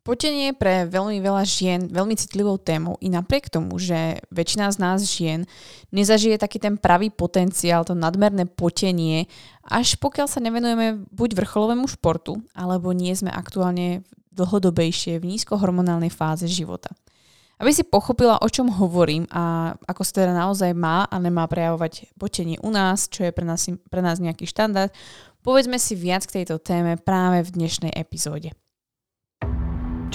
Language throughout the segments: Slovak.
Potenie je pre veľmi veľa žien veľmi citlivou témou i napriek tomu, že väčšina z nás žien nezažije taký ten pravý potenciál, to nadmerné potenie, až pokiaľ sa nevenujeme buď vrcholovému športu, alebo nie sme aktuálne dlhodobejšie v nízkohormonálnej fáze života. Aby si pochopila, o čom hovorím a ako sa teda naozaj má a nemá prejavovať potenie u nás, čo je pre nás, pre nás nejaký štandard, povedzme si viac k tejto téme práve v dnešnej epizóde.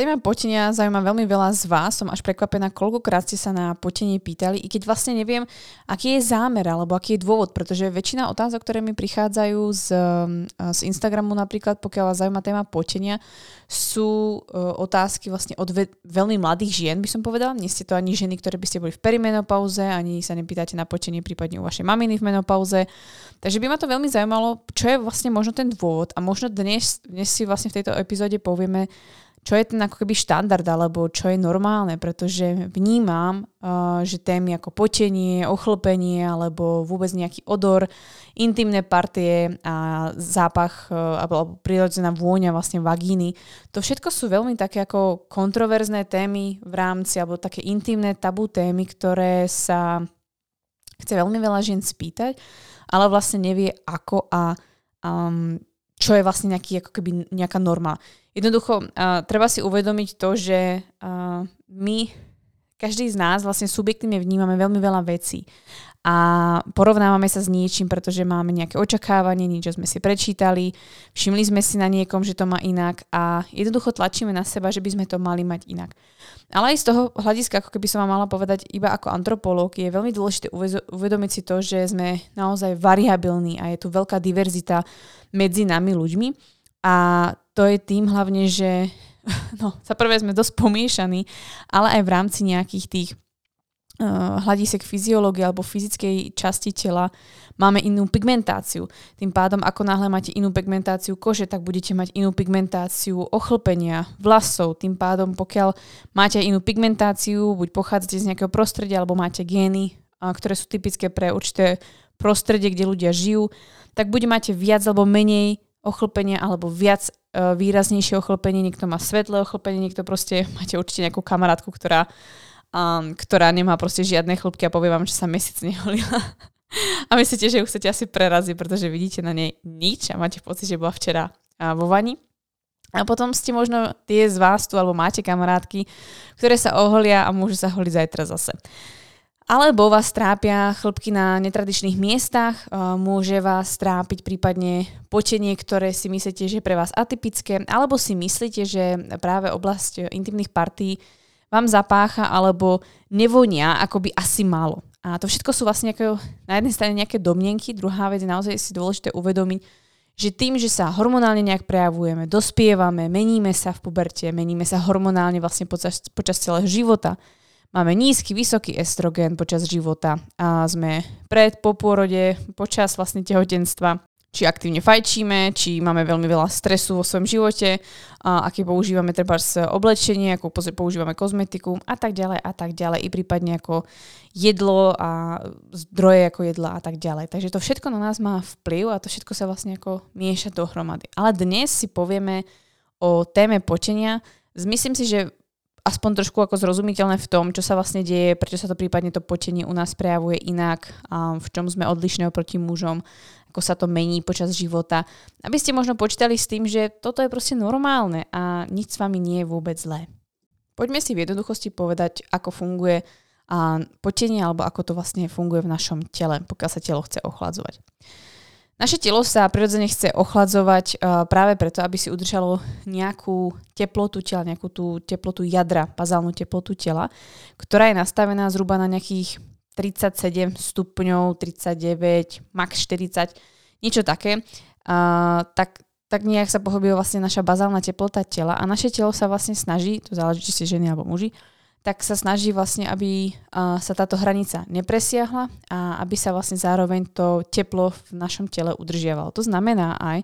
Téma potenia zaujíma veľmi veľa z vás. Som až prekvapená, koľkokrát ste sa na potenie pýtali, i keď vlastne neviem, aký je zámer alebo aký je dôvod, pretože väčšina otázok, ktoré mi prichádzajú z, z Instagramu napríklad, pokiaľ vás zaujíma téma potenia, sú uh, otázky vlastne od ve- veľmi mladých žien, by som povedala. Nie ste to ani ženy, ktoré by ste boli v perimenopauze, ani sa nepýtate na potenie prípadne u vašej maminy v menopauze. Takže by ma to veľmi zaujímalo, čo je vlastne možno ten dôvod a možno dnes, dnes si vlastne v tejto epizóde povieme, čo je ten ako keby štandard alebo čo je normálne, pretože vnímam, uh, že témy ako potenie, ochlpenie alebo vôbec nejaký odor, intimné partie a zápach uh, alebo prirodzená vôňa vlastne vagíny, to všetko sú veľmi také ako kontroverzné témy v rámci alebo také intimné tabu témy, ktoré sa chce veľmi veľa žien spýtať, ale vlastne nevie ako a um, čo je vlastne nejaký, ako keby nejaká norma. Jednoducho, uh, treba si uvedomiť to, že uh, my, každý z nás vlastne subjektívne vnímame veľmi veľa vecí a porovnávame sa s niečím, pretože máme nejaké očakávanie, niečo sme si prečítali, všimli sme si na niekom, že to má inak a jednoducho tlačíme na seba, že by sme to mali mať inak. Ale aj z toho hľadiska, ako keby som vám mala povedať iba ako antropológ, je veľmi dôležité uvedomiť si to, že sme naozaj variabilní a je tu veľká diverzita medzi nami ľuďmi a to je tým hlavne, že no, za prvé sme dosť pomiešaní, ale aj v rámci nejakých tých uh, hľadisek fyziológie alebo fyzickej časti tela máme inú pigmentáciu. Tým pádom, ako náhle máte inú pigmentáciu kože, tak budete mať inú pigmentáciu ochlpenia, vlasov. Tým pádom, pokiaľ máte inú pigmentáciu, buď pochádzate z nejakého prostredia, alebo máte gény, uh, ktoré sú typické pre určité prostredie, kde ľudia žijú, tak buď máte viac alebo menej ochlpenie alebo viac uh, výraznejšie ochlpenie, niekto má svetlé ochlpenie, niekto proste, máte určite nejakú kamarátku, ktorá, um, ktorá nemá proste žiadne chlpky a povie vám, že sa mesiac neholila. a myslíte, že ju chcete asi preraziť, pretože vidíte na nej nič a máte pocit, že bola včera uh, vo vani. A potom ste možno tie z vás tu, alebo máte kamarátky, ktoré sa oholia a môžu sa holiť zajtra zase. Alebo vás trápia chlpky na netradičných miestach, môže vás trápiť prípadne potenie, ktoré si myslíte, že je pre vás atypické, alebo si myslíte, že práve oblasť intimných partí vám zapácha alebo nevonia, ako by asi malo. A to všetko sú vlastne nejaké, na jednej strane nejaké domnenky, druhá vec je naozaj si dôležité uvedomiť, že tým, že sa hormonálne nejak prejavujeme, dospievame, meníme sa v puberte, meníme sa hormonálne vlastne počas, počas celého života, Máme nízky, vysoký estrogen počas života a sme pred, po pôrode, počas vlastne tehotenstva či aktívne fajčíme, či máme veľmi veľa stresu vo svojom živote, a aké používame treba oblečenie, ako používame kozmetiku a tak ďalej a tak ďalej, i prípadne ako jedlo a zdroje ako jedla a tak ďalej. Takže to všetko na nás má vplyv a to všetko sa vlastne ako mieša dohromady. Ale dnes si povieme o téme počenia. Myslím si, že aspoň trošku ako zrozumiteľné v tom, čo sa vlastne deje, prečo sa to prípadne to potenie u nás prejavuje inak, v čom sme odlišní oproti mužom, ako sa to mení počas života. Aby ste možno počítali s tým, že toto je proste normálne a nič s vami nie je vôbec zlé. Poďme si v jednoduchosti povedať, ako funguje potenie alebo ako to vlastne funguje v našom tele, pokiaľ sa telo chce ochladzovať. Naše telo sa prirodzene chce ochladzovať uh, práve preto, aby si udržalo nejakú teplotu tela, nejakú tú teplotu jadra, bazálnu teplotu tela, ktorá je nastavená zhruba na nejakých 37 stupňov, 39, max 40, niečo také. Uh, tak, tak nejak sa pohybuje vlastne naša bazálna teplota tela a naše telo sa vlastne snaží, to záleží, či ste ženy alebo muži, tak sa snaží vlastne, aby sa táto hranica nepresiahla a aby sa vlastne zároveň to teplo v našom tele udržiavalo. To znamená aj,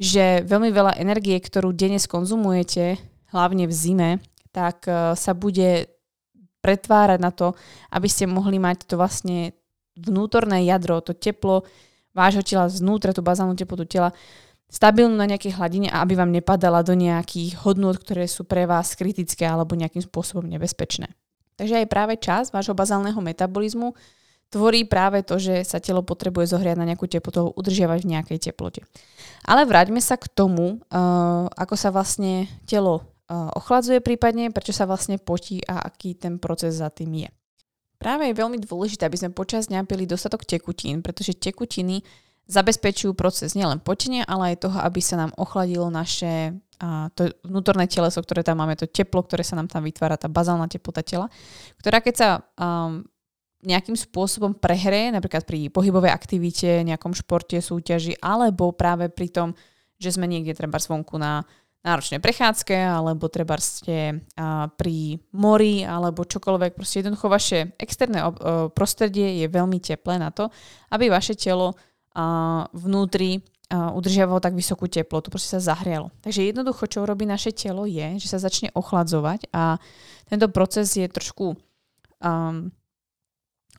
že veľmi veľa energie, ktorú denne skonzumujete, hlavne v zime, tak sa bude pretvárať na to, aby ste mohli mať to vlastne vnútorné jadro, to teplo vášho tela znútra, tú bazálnu teplotu tela, stabilnú na nejakej hladine a aby vám nepadala do nejakých hodnôt, ktoré sú pre vás kritické alebo nejakým spôsobom nebezpečné. Takže aj práve čas vášho bazálneho metabolizmu tvorí práve to, že sa telo potrebuje zohriať na nejakú teplotu, udržiavať v nejakej teplote. Ale vráťme sa k tomu, uh, ako sa vlastne telo uh, ochladzuje prípadne, prečo sa vlastne potí a aký ten proces za tým je. Práve je veľmi dôležité, aby sme počas dňa pili dostatok tekutín, pretože tekutiny zabezpečujú proces nielen potenia, ale aj toho, aby sa nám ochladilo naše a to vnútorné teleso, ktoré tam máme, to teplo, ktoré sa nám tam vytvára, tá bazálna teplota tela, ktorá keď sa um, nejakým spôsobom prehreje, napríklad pri pohybovej aktivite, nejakom športe, súťaži, alebo práve pri tom, že sme niekde treba zvonku na náročnej prechádzke, alebo treba ste uh, pri mori, alebo čokoľvek. Proste jednoducho vaše externé uh, prostredie je veľmi teplé na to, aby vaše telo vnútri udržiavalo tak vysokú teplotu, proste sa zahrialo. Takže jednoducho, čo robí naše telo je, že sa začne ochladzovať a tento proces je trošku um,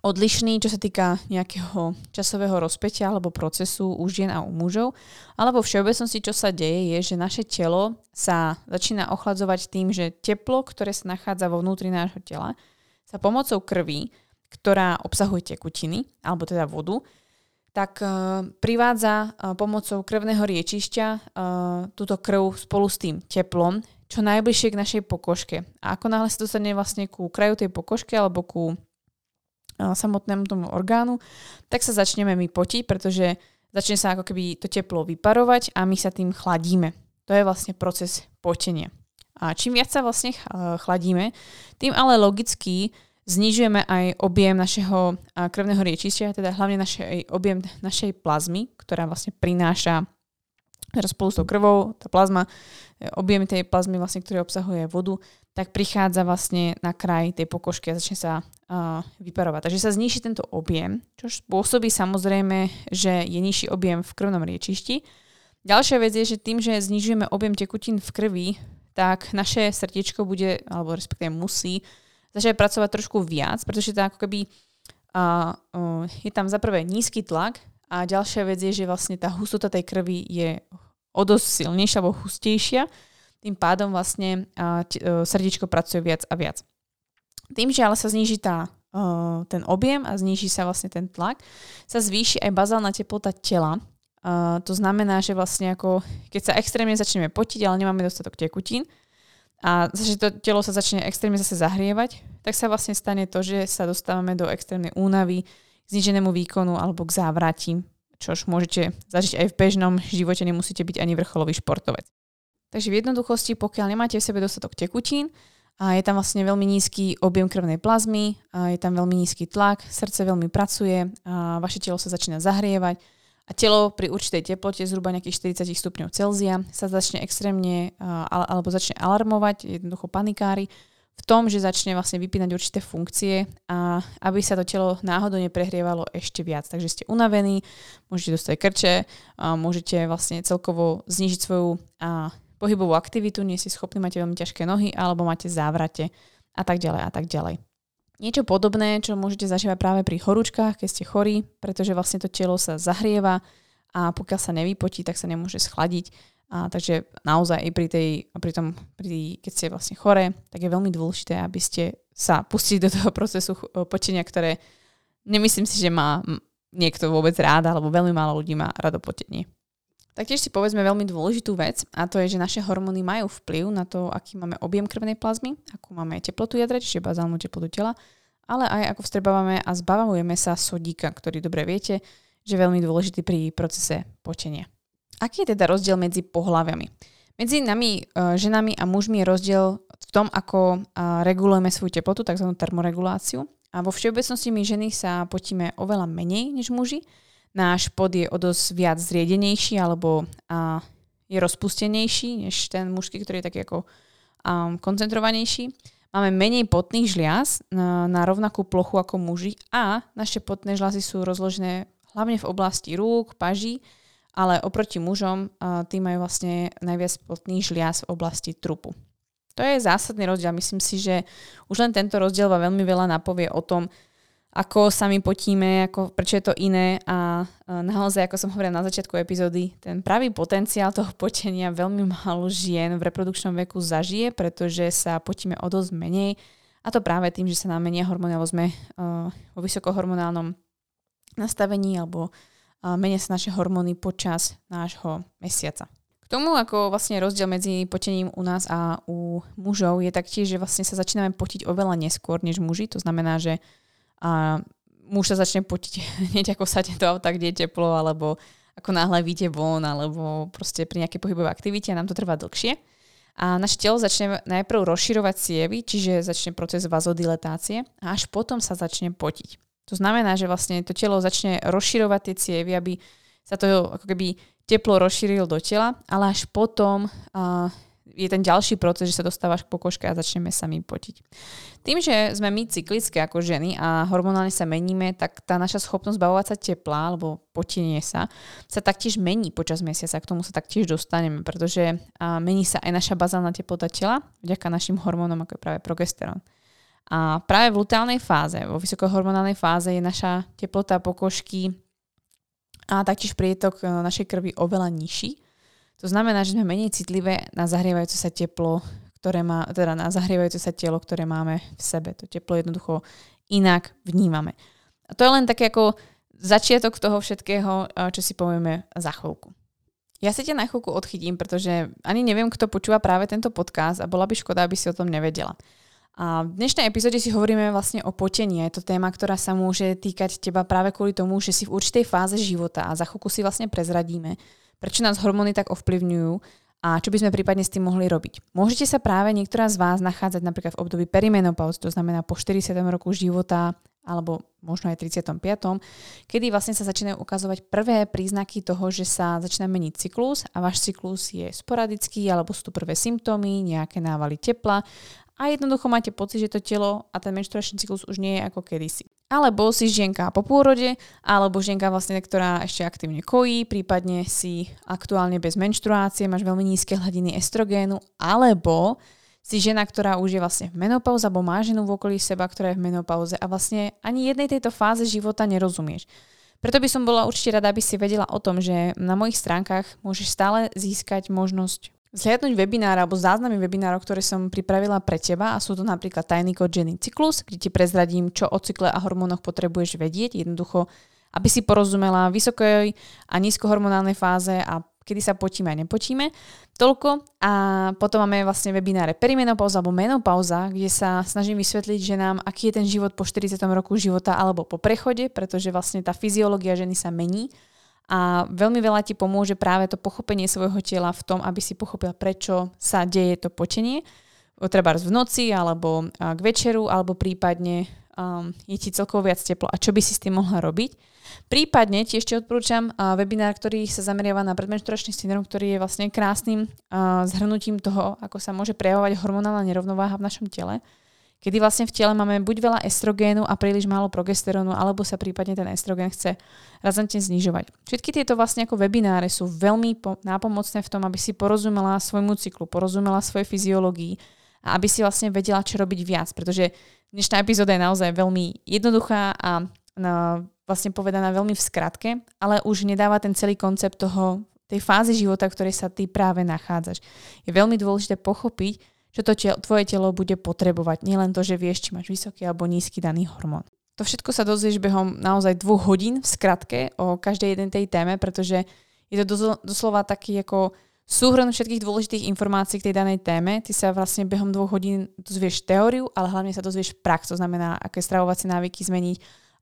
odlišný, čo sa týka nejakého časového rozpetia alebo procesu u žien a u mužov. Alebo v všeobecnosti, čo sa deje, je, že naše telo sa začína ochladzovať tým, že teplo, ktoré sa nachádza vo vnútri nášho tela, sa pomocou krvi, ktorá obsahuje tekutiny, alebo teda vodu, tak uh, privádza uh, pomocou krvného riečišťa uh, túto krv spolu s tým teplom čo najbližšie k našej pokožke. A ako náhle sa dostane vlastne ku kraju tej pokožky alebo ku samotnému tomu orgánu, tak sa začneme my potiť, pretože začne sa ako keby to teplo vyparovať a my sa tým chladíme. To je vlastne proces potenia. A čím viac sa vlastne chladíme, tým ale logicky Znižujeme aj objem našeho krvného riečišťa, teda hlavne našej, objem našej plazmy, ktorá vlastne prináša teraz spolu s tou krvou, tá plazma, objem tej plazmy, vlastne, ktorý obsahuje vodu, tak prichádza vlastne na kraj tej pokožky a začne sa uh, vyparovať. Takže sa zniží tento objem, čo spôsobí samozrejme, že je nižší objem v krvnom riečišti. Ďalšia vec je, že tým, že znižujeme objem tekutín v krvi, tak naše srdiečko bude, alebo respektíve musí, začne pracovať trošku viac, pretože to ako keby a, uh, je tam za nízky tlak a ďalšia vec je, že vlastne tá hustota tej krvi je o dosť silnejšia alebo hustejšia, tým pádom vlastne uh, t- uh, srdiečko pracuje viac a viac. Tým, že ale sa zníži tá, uh, ten objem a zníži sa vlastne ten tlak, sa zvýši aj bazálna teplota tela. Uh, to znamená, že vlastne ako keď sa extrémne začneme potiť, ale nemáme dostatok tekutín, a že to telo sa začne extrémne zase zahrievať, tak sa vlastne stane to, že sa dostávame do extrémnej únavy, k zniženému výkonu alebo k závratí, čož môžete zažiť aj v bežnom živote, nemusíte byť ani vrcholový športovec. Takže v jednoduchosti, pokiaľ nemáte v sebe dostatok tekutín, a je tam vlastne veľmi nízky objem krvnej plazmy, a je tam veľmi nízky tlak, srdce veľmi pracuje, a vaše telo sa začína zahrievať, a telo pri určitej teplote, zhruba nejakých 40 stupňov Celzia, sa začne extrémne alebo začne alarmovať, jednoducho panikári, v tom, že začne vlastne vypínať určité funkcie a aby sa to telo náhodou neprehrievalo ešte viac. Takže ste unavení, môžete dostať krče, môžete vlastne celkovo znižiť svoju a, pohybovú aktivitu, nie ste schopní, máte veľmi ťažké nohy alebo máte závrate a tak ďalej a tak ďalej. Niečo podobné, čo môžete zažívať práve pri horúčkach, keď ste chorí, pretože vlastne to telo sa zahrieva a pokiaľ sa nevypotí, tak sa nemôže schladiť. A, takže naozaj aj pri, tej, pri tom, pri, keď ste vlastne chore, tak je veľmi dôležité, aby ste sa pustili do toho procesu potenia, ktoré nemyslím si, že má niekto vôbec rád, alebo veľmi málo ľudí má rado potenie. Taktiež si povedzme veľmi dôležitú vec a to je, že naše hormóny majú vplyv na to, aký máme objem krvnej plazmy, akú máme teplotu jadra, čiže bazálnu teplotu tela, ale aj ako vstrebávame a zbavujeme sa sodíka, ktorý dobre viete, že je veľmi dôležitý pri procese potenia. Aký je teda rozdiel medzi pohľaviami? Medzi nami, uh, ženami a mužmi je rozdiel v tom, ako uh, regulujeme svoju teplotu, tzv. termoreguláciu. A vo všeobecnosti my ženy sa potíme oveľa menej než muži. Náš pod je o dosť viac zriedenejší alebo uh, je rozpustenejší než ten mužský, ktorý je taký ako um, koncentrovanejší. Máme menej potných žliaz na, na rovnakú plochu ako muži a naše potné žľazy sú rozložené hlavne v oblasti rúk, paží ale oproti mužom tí majú vlastne najviac potných žliaz v oblasti trupu. To je zásadný rozdiel. Myslím si, že už len tento rozdiel vám veľmi veľa napovie o tom, ako sa my potíme, ako, prečo je to iné a naozaj, ako som hovorila na začiatku epizódy, ten pravý potenciál toho potenia veľmi málo žien v reprodukčnom veku zažije, pretože sa potíme o dosť menej a to práve tým, že sa nám menia hormóny, alebo sme uh, vo vysokohormonálnom nastavení alebo menia sa naše hormóny počas nášho mesiaca. K tomu, ako vlastne rozdiel medzi potením u nás a u mužov je taktiež, že vlastne sa začíname potiť oveľa neskôr než muži. To znamená, že a, muž sa začne potiť hneď ako sa do auta, kde je teplo, alebo ako náhle vyjde von, alebo proste pri nejakej pohybovej aktivite a nám to trvá dlhšie. A naše telo začne najprv rozširovať cievy, čiže začne proces vazodiletácie a až potom sa začne potiť. To znamená, že vlastne to telo začne rozširovať tie cievy, aby sa to ako keby teplo rozšírilo do tela, ale až potom uh, je ten ďalší proces, že sa dostávaš k pokožke a začneme sa my potiť. Tým, že sme my cyklické ako ženy a hormonálne sa meníme, tak tá naša schopnosť bavovať sa tepla alebo potenie sa sa taktiež mení počas mesiaca. K tomu sa taktiež dostaneme, pretože mení sa aj naša bazálna teplota tela vďaka našim hormónom, ako je práve progesterón. A práve v luteálnej fáze, vo vysokohormonálnej fáze je naša teplota pokožky a taktiež prietok e, našej krvi oveľa nižší. To znamená, že sme menej citlivé na zahrievajúce sa teplo, ktoré má, teda na zahrievajúce sa telo, ktoré máme v sebe. To teplo jednoducho inak vnímame. A to je len také ako začiatok toho všetkého, čo si povieme za chvíľku. Ja sa ťa na chvíľku odchytím, pretože ani neviem, kto počúva práve tento podcast a bola by škoda, aby si o tom nevedela. A v dnešnej epizóde si hovoríme vlastne o potení. Je to téma, ktorá sa môže týkať teba práve kvôli tomu, že si v určitej fáze života a za chvíľku si vlastne prezradíme, prečo nás hormóny tak ovplyvňujú a čo by sme prípadne s tým mohli robiť. Môžete sa práve niektorá z vás nachádzať napríklad v období perimenopauzy, to znamená po 40. roku života alebo možno aj 35., kedy vlastne sa začínajú ukazovať prvé príznaky toho, že sa začína meniť cyklus a váš cyklus je sporadický alebo sú tu prvé symptómy, nejaké návaly tepla a jednoducho máte pocit, že to telo a ten menštruačný cyklus už nie je ako kedysi. Alebo si žienka po pôrode, alebo žienka vlastne, ktorá ešte aktívne kojí, prípadne si aktuálne bez menštruácie, máš veľmi nízke hladiny estrogénu, alebo si žena, ktorá už je vlastne v menopauze, alebo má ženu v okolí seba, ktorá je v menopauze a vlastne ani jednej tejto fáze života nerozumieš. Preto by som bola určite rada, aby si vedela o tom, že na mojich stránkach môžeš stále získať možnosť zhliadnúť webinára alebo záznamy webinárov, ktoré som pripravila pre teba a sú to napríklad tajný kód ženy cyklus, kde ti prezradím, čo o cykle a hormónoch potrebuješ vedieť, jednoducho, aby si porozumela vysokej a nízkohormonálnej fáze a kedy sa potíme a nepotíme. Toľko. A potom máme vlastne webináre perimenopauza alebo menopauza, kde sa snažím vysvetliť ženám, aký je ten život po 40. roku života alebo po prechode, pretože vlastne tá fyziológia ženy sa mení a veľmi veľa ti pomôže práve to pochopenie svojho tela v tom, aby si pochopil, prečo sa deje to potenie, treba v noci alebo k večeru, alebo prípadne um, je ti celkovo viac teplo. A čo by si s tým mohla robiť. Prípadne ti ešte odporúčam uh, webinár, ktorý sa zameriava na predmenšturačný syndrom, ktorý je vlastne krásnym uh, zhrnutím toho, ako sa môže prejavovať hormonálna nerovnováha v našom tele kedy vlastne v tele máme buď veľa estrogénu a príliš málo progesterónu, alebo sa prípadne ten estrogén chce razantne znižovať. Všetky tieto vlastne ako webináre sú veľmi po- nápomocné v tom, aby si porozumela svojmu cyklu, porozumela svojej fyziológii a aby si vlastne vedela, čo robiť viac, pretože dnešná epizóda je naozaj veľmi jednoduchá a na, vlastne povedaná veľmi v skratke, ale už nedáva ten celý koncept toho, tej fázy života, v ktorej sa ty práve nachádzaš. Je veľmi dôležité pochopiť, čo to telo, tvoje telo bude potrebovať. Nielen to, že vieš, či máš vysoký alebo nízky daný hormón. To všetko sa dozvieš behom naozaj dvoch hodín v skratke o každej jednej tej téme, pretože je to doslova taký ako súhrn všetkých dôležitých informácií k tej danej téme. Ty sa vlastne behom dvoch hodín dozvieš teóriu, ale hlavne sa dozvieš prax, to znamená, aké stravovacie návyky zmeniť,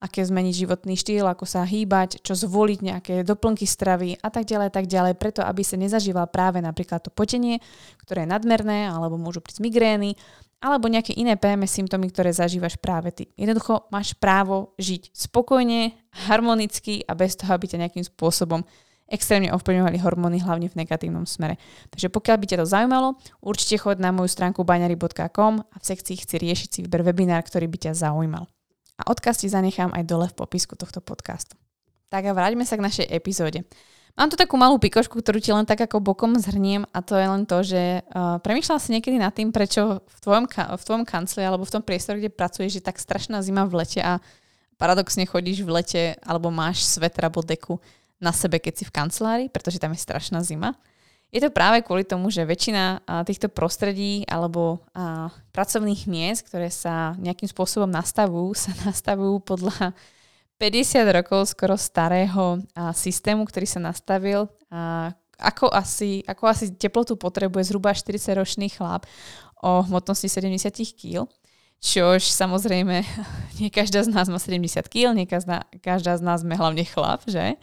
aké zmeniť životný štýl, ako sa hýbať, čo zvoliť, nejaké doplnky stravy a tak ďalej, tak ďalej, preto aby sa nezažíval práve napríklad to potenie, ktoré je nadmerné, alebo môžu prísť migrény, alebo nejaké iné PMS symptómy, ktoré zažívaš práve ty. Jednoducho máš právo žiť spokojne, harmonicky a bez toho, aby ťa nejakým spôsobom extrémne ovplyvňovali hormóny, hlavne v negatívnom smere. Takže pokiaľ by ťa to zaujímalo, určite chod na moju stránku baňary.com a v sekcii chci riešiť si vyber webinár, ktorý by ťa zaujímal. A odkaz ti zanechám aj dole v popisku tohto podcastu. Tak a vráťme sa k našej epizóde. Mám tu takú malú pikošku, ktorú ti len tak ako bokom zhrniem a to je len to, že uh, premyšľal si niekedy nad tým, prečo v tvojom, v tvojom kancli alebo v tom priestore, kde pracuješ, je tak strašná zima v lete a paradoxne chodíš v lete alebo máš svetra alebo deku na sebe, keď si v kancelárii, pretože tam je strašná zima. Je to práve kvôli tomu, že väčšina týchto prostredí alebo pracovných miest, ktoré sa nejakým spôsobom nastavujú, sa nastavujú podľa 50 rokov skoro starého systému, ktorý sa nastavil. Ako asi, ako asi teplotu potrebuje zhruba 40-ročný chlap o hmotnosti 70 kg. Čož samozrejme, nie každá z nás má 70 kg, nie každá, každá z nás sme hlavne chlap, že?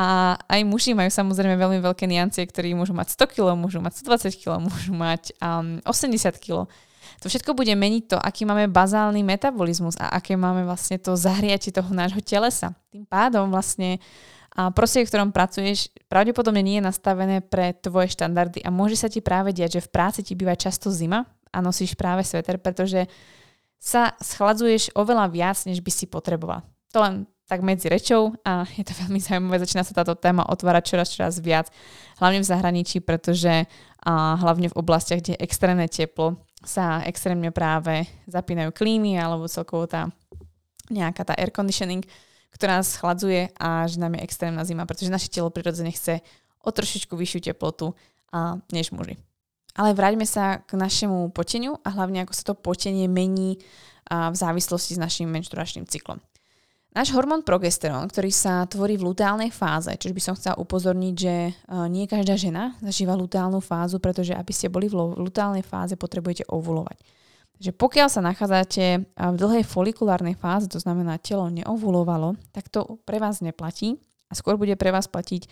A aj muži majú samozrejme veľmi veľké niancie, ktorí môžu mať 100 kg, môžu mať 120 kg, môžu mať um, 80 kg. To všetko bude meniť to, aký máme bazálny metabolizmus a aké máme vlastne to zahriatie toho nášho telesa. Tým pádom vlastne a prostredie, v ktorom pracuješ, pravdepodobne nie je nastavené pre tvoje štandardy a môže sa ti práve diať, že v práci ti býva často zima a nosíš práve sveter, pretože sa schladzuješ oveľa viac, než by si potreboval. To len tak medzi rečou a je to veľmi zaujímavé, začína sa táto téma otvárať čoraz, čoraz viac, hlavne v zahraničí, pretože a hlavne v oblastiach, kde je extrémne teplo, sa extrémne práve zapínajú klímy alebo celkovo tá nejaká tá air conditioning, ktorá nás chladzuje a že nám je extrémna zima, pretože naše telo prirodzene chce o trošičku vyššiu teplotu a, než muži. Ale vráťme sa k našemu poteniu a hlavne ako sa to potenie mení a, v závislosti s našim menštruačným cyklom. Náš hormón progesterón, ktorý sa tvorí v luteálnej fáze, čiže by som chcela upozorniť, že e, nie každá žena zažíva luteálnu fázu, pretože aby ste boli v luteálnej fáze, potrebujete ovulovať. Takže pokiaľ sa nachádzate e, v dlhej folikulárnej fáze, to znamená telo neovulovalo, tak to pre vás neplatí a skôr bude pre vás platiť e,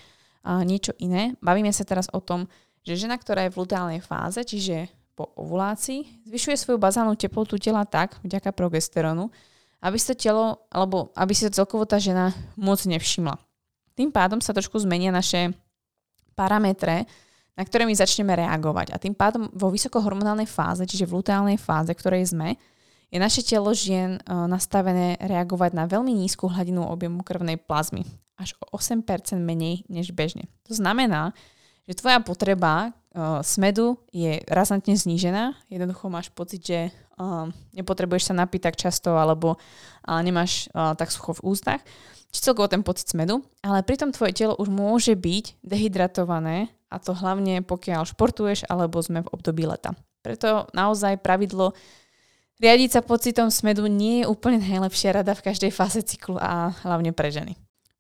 niečo iné. Bavíme sa teraz o tom, že žena, ktorá je v luteálnej fáze, čiže po ovulácii, zvyšuje svoju bazálnu teplotu tela tak, vďaka progesterónu, aby to telo, alebo aby to celkovo tá žena moc nevšimla. Tým pádom sa trošku zmenia naše parametre, na ktoré my začneme reagovať. A tým pádom vo vysokohormonálnej fáze, čiže v luteálnej fáze, ktorej sme, je naše telo žien e, nastavené reagovať na veľmi nízku hladinu objemu krvnej plazmy. Až o 8% menej než bežne. To znamená, že tvoja potreba uh, smedu je razantne znížená. Jednoducho máš pocit, že uh, nepotrebuješ sa napiť tak často alebo uh, nemáš uh, tak sucho v ústach. Či celkovo ten pocit smedu. Ale pritom tvoje telo už môže byť dehydratované a to hlavne pokiaľ športuješ alebo sme v období leta. Preto naozaj pravidlo riadiť sa pocitom smedu nie je úplne najlepšia rada v každej fáze cyklu a hlavne pre ženy.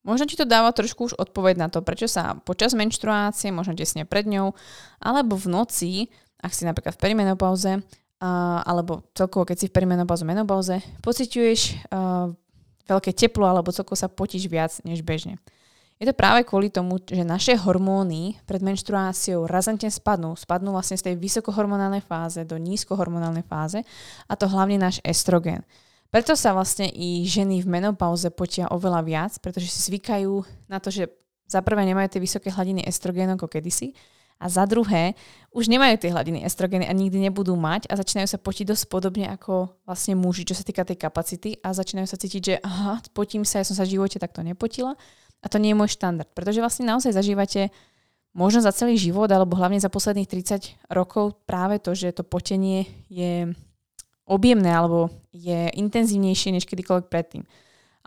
Možno ti to dáva trošku už odpoveď na to, prečo sa počas menštruácie, možno tesne pred ňou, alebo v noci, ak si napríklad v perimenopauze, uh, alebo celkovo keď si v perimenopauze, menopauze, pociťuješ uh, veľké teplo alebo celkovo sa potíš viac než bežne. Je to práve kvôli tomu, že naše hormóny pred menštruáciou razantne spadnú. Spadnú vlastne z tej vysokohormonálnej fáze do nízkohormonálnej fáze a to hlavne náš estrogen. Preto sa vlastne i ženy v menopauze potia oveľa viac, pretože si zvykajú na to, že za prvé nemajú tie vysoké hladiny estrogénu ako kedysi a za druhé už nemajú tie hladiny estrogény a nikdy nebudú mať a začínajú sa potiť dosť podobne ako vlastne muži, čo sa týka tej kapacity a začínajú sa cítiť, že aha, potím sa, ja som sa v živote takto nepotila a to nie je môj štandard, pretože vlastne naozaj zažívate možno za celý život alebo hlavne za posledných 30 rokov práve to, že to potenie je objemné alebo je intenzívnejšie než kedykoľvek predtým.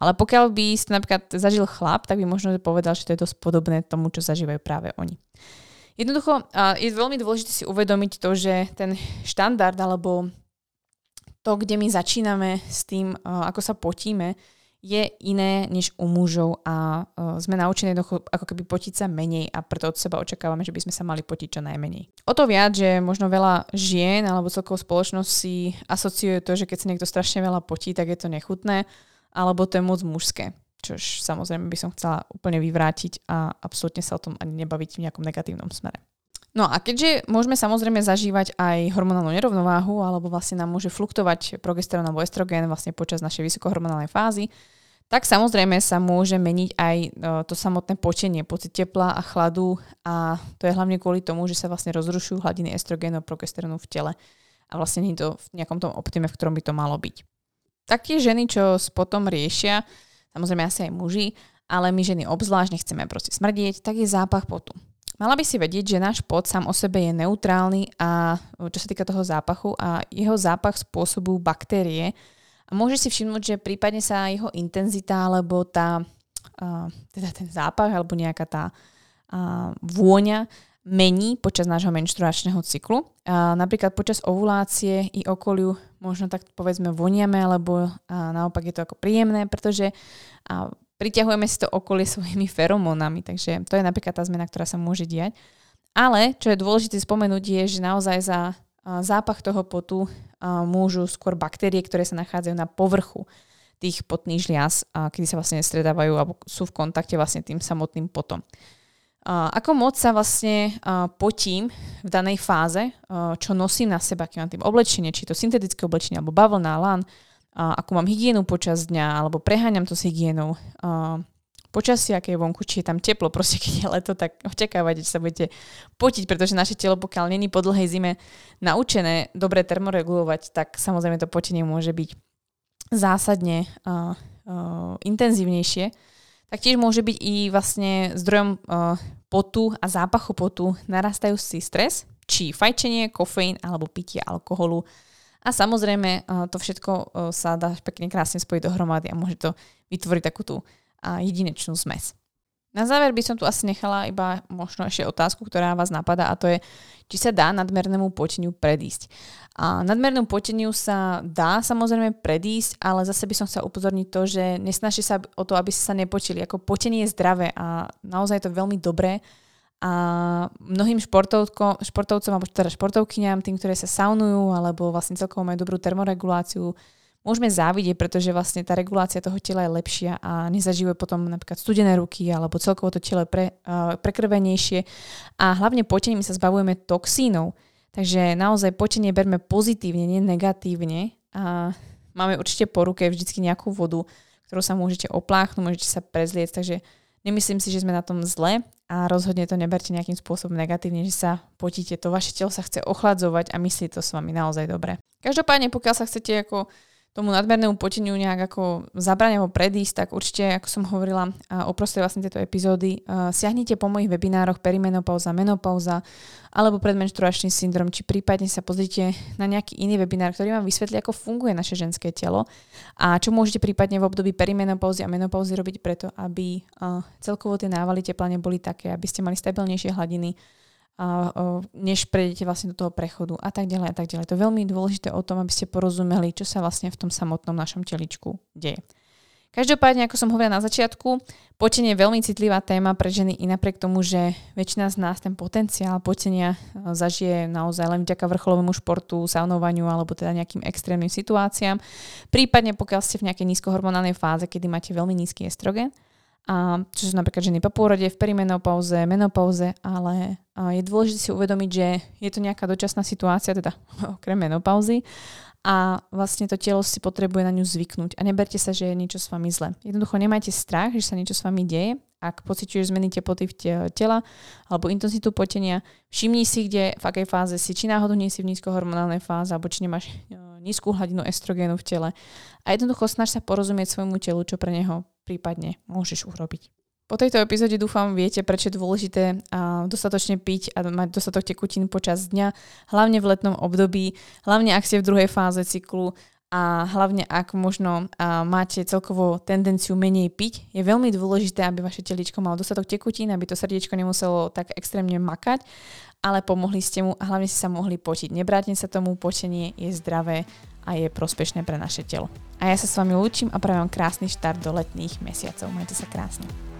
Ale pokiaľ by si napríklad zažil chlap, tak by možno povedal, že to je dosť podobné tomu, čo zažívajú práve oni. Jednoducho je veľmi dôležité si uvedomiť to, že ten štandard alebo to, kde my začíname s tým, ako sa potíme, je iné než u mužov a uh, sme naučení ako keby potiť sa menej a preto od seba očakávame, že by sme sa mali potiť čo najmenej. O to viac, že možno veľa žien alebo celkovo spoločnosť si asociuje to, že keď sa niekto strašne veľa potí, tak je to nechutné alebo to je moc mužské. Čož samozrejme by som chcela úplne vyvrátiť a absolútne sa o tom ani nebaviť v nejakom negatívnom smere. No a keďže môžeme samozrejme zažívať aj hormonálnu nerovnováhu, alebo vlastne nám môže fluktovať progesterón alebo estrogen vlastne počas našej vysokohormonálnej fázy, tak samozrejme sa môže meniť aj e, to samotné počenie, pocit tepla a chladu a to je hlavne kvôli tomu, že sa vlastne rozrušujú hladiny estrogénu a progesterónu v tele a vlastne nie to v nejakom tom optime, v ktorom by to malo byť. Taktiež ženy, čo potom riešia, samozrejme asi aj muži, ale my ženy obzvlášť nechceme proste smrdieť, tak je zápach potu. Mala by si vedieť, že náš pot sám o sebe je neutrálny a čo sa týka toho zápachu a jeho zápach spôsobujú baktérie, a môže si všimnúť, že prípadne sa jeho intenzita alebo tá, teda ten zápach alebo nejaká tá vôňa mení počas nášho menštruačného cyklu. A napríklad počas ovulácie i okoliu možno tak povedzme voniame, alebo naopak je to ako príjemné, pretože priťahujeme si to okolie svojimi feromónami, takže to je napríklad tá zmena, ktorá sa môže diať. Ale čo je dôležité spomenúť je, že naozaj za zápach toho potu môžu skôr baktérie, ktoré sa nachádzajú na povrchu tých potných žliaz, kedy sa vlastne stredávajú alebo sú v kontakte vlastne tým samotným potom. Ako moc sa vlastne potím v danej fáze, čo nosím na seba, keď mám tým oblečenie, či to syntetické oblečenie alebo bavlna, lan, ako mám hygienu počas dňa, alebo preháňam to s hygienou, počasie, aké je vonku, či je tam teplo, proste keď je leto, tak očakávate, že sa budete potiť, pretože naše telo, pokiaľ není po dlhej zime naučené dobre termoregulovať, tak samozrejme to potenie môže byť zásadne uh, uh, intenzívnejšie. Taktiež môže byť i vlastne zdrojom uh, potu a zápachu potu narastajúci stres, či fajčenie, kofeín alebo pitie alkoholu. A samozrejme uh, to všetko uh, sa dá pekne krásne spojiť dohromady a môže to vytvoriť takú tú jedinečnú zmes. Na záver by som tu asi nechala iba možno ešte otázku, ktorá vás napadá a to je, či sa dá nadmernému poteniu predísť. A nadmernému poteniu sa dá samozrejme predísť, ale zase by som chcela upozorniť to, že nesnažte sa o to, aby ste sa nepočili. Ako potenie je zdravé a naozaj je to veľmi dobré a mnohým športovcom alebo teda športovkyňam, tým, ktoré sa saunujú alebo vlastne celkovo majú dobrú termoreguláciu, môžeme závidieť, pretože vlastne tá regulácia toho tela je lepšia a nezažívajú potom napríklad studené ruky alebo celkovo to telo pre, uh, prekrvenejšie. A hlavne potením sa zbavujeme toxínov. Takže naozaj potenie berme pozitívne, nie negatívne. A máme určite po ruke vždycky nejakú vodu, ktorú sa môžete opláchnuť, môžete sa prezliecť, takže nemyslím si, že sme na tom zle a rozhodne to neberte nejakým spôsobom negatívne, že sa potíte. To vaše telo sa chce ochladzovať a myslí to s vami naozaj dobre. Každopádne, pokiaľ sa chcete ako tomu nadmernému poteniu nejak ako zabrať alebo predísť, tak určite, ako som hovorila oprostred vlastne tejto epizódy, siahnite po mojich webinároch perimenopauza, menopauza alebo predmenštruačný syndrom, či prípadne sa pozrite na nejaký iný webinár, ktorý vám vysvetlí, ako funguje naše ženské telo a čo môžete prípadne v období perimenopauzy a menopauzy robiť preto, aby celkovo tie návaly tepla neboli také, aby ste mali stabilnejšie hladiny než prejdete vlastne do toho prechodu a tak ďalej a tak ďalej. To je veľmi dôležité o tom, aby ste porozumeli, čo sa vlastne v tom samotnom našom teličku deje. Každopádne, ako som hovorila na začiatku, potenie je veľmi citlivá téma pre ženy i napriek tomu, že väčšina z nás ten potenciál potenia e, zažije naozaj len vďaka vrcholovému športu, saunovaniu alebo teda nejakým extrémnym situáciám. Prípadne pokiaľ ste v nejakej nízkohormonálnej fáze, kedy máte veľmi nízky estrogen, a čo sú napríklad ženy po pôrode, v perimenopauze, menopauze, ale je dôležité si uvedomiť, že je to nejaká dočasná situácia, teda okrem menopauzy a vlastne to telo si potrebuje na ňu zvyknúť a neberte sa, že je niečo s vami zle. Jednoducho nemajte strach, že sa niečo s vami deje, ak pociťuješ zmeny teploty v tela alebo intenzitu potenia, všimni si, kde, v akej fáze si, či náhodou nie si v nízkohormonálnej fáze, alebo či nemáš e, nízku hladinu estrogénu v tele. A jednoducho snaž sa porozumieť svojmu telu, čo pre neho prípadne môžeš urobiť. Po tejto epizóde dúfam viete, prečo je dôležité a dostatočne piť a mať dostatok tekutín počas dňa, hlavne v letnom období, hlavne ak ste v druhej fáze cyklu a hlavne ak možno máte celkovo tendenciu menej piť, je veľmi dôležité, aby vaše teličko malo dostatok tekutín, aby to srdiečko nemuselo tak extrémne makať, ale pomohli ste mu a hlavne si sa mohli potiť. Nebráťne sa tomu, potenie je zdravé a je prospešné pre naše telo. A ja sa s vami lúčim a prajem krásny štart do letných mesiacov. Majte sa krásne.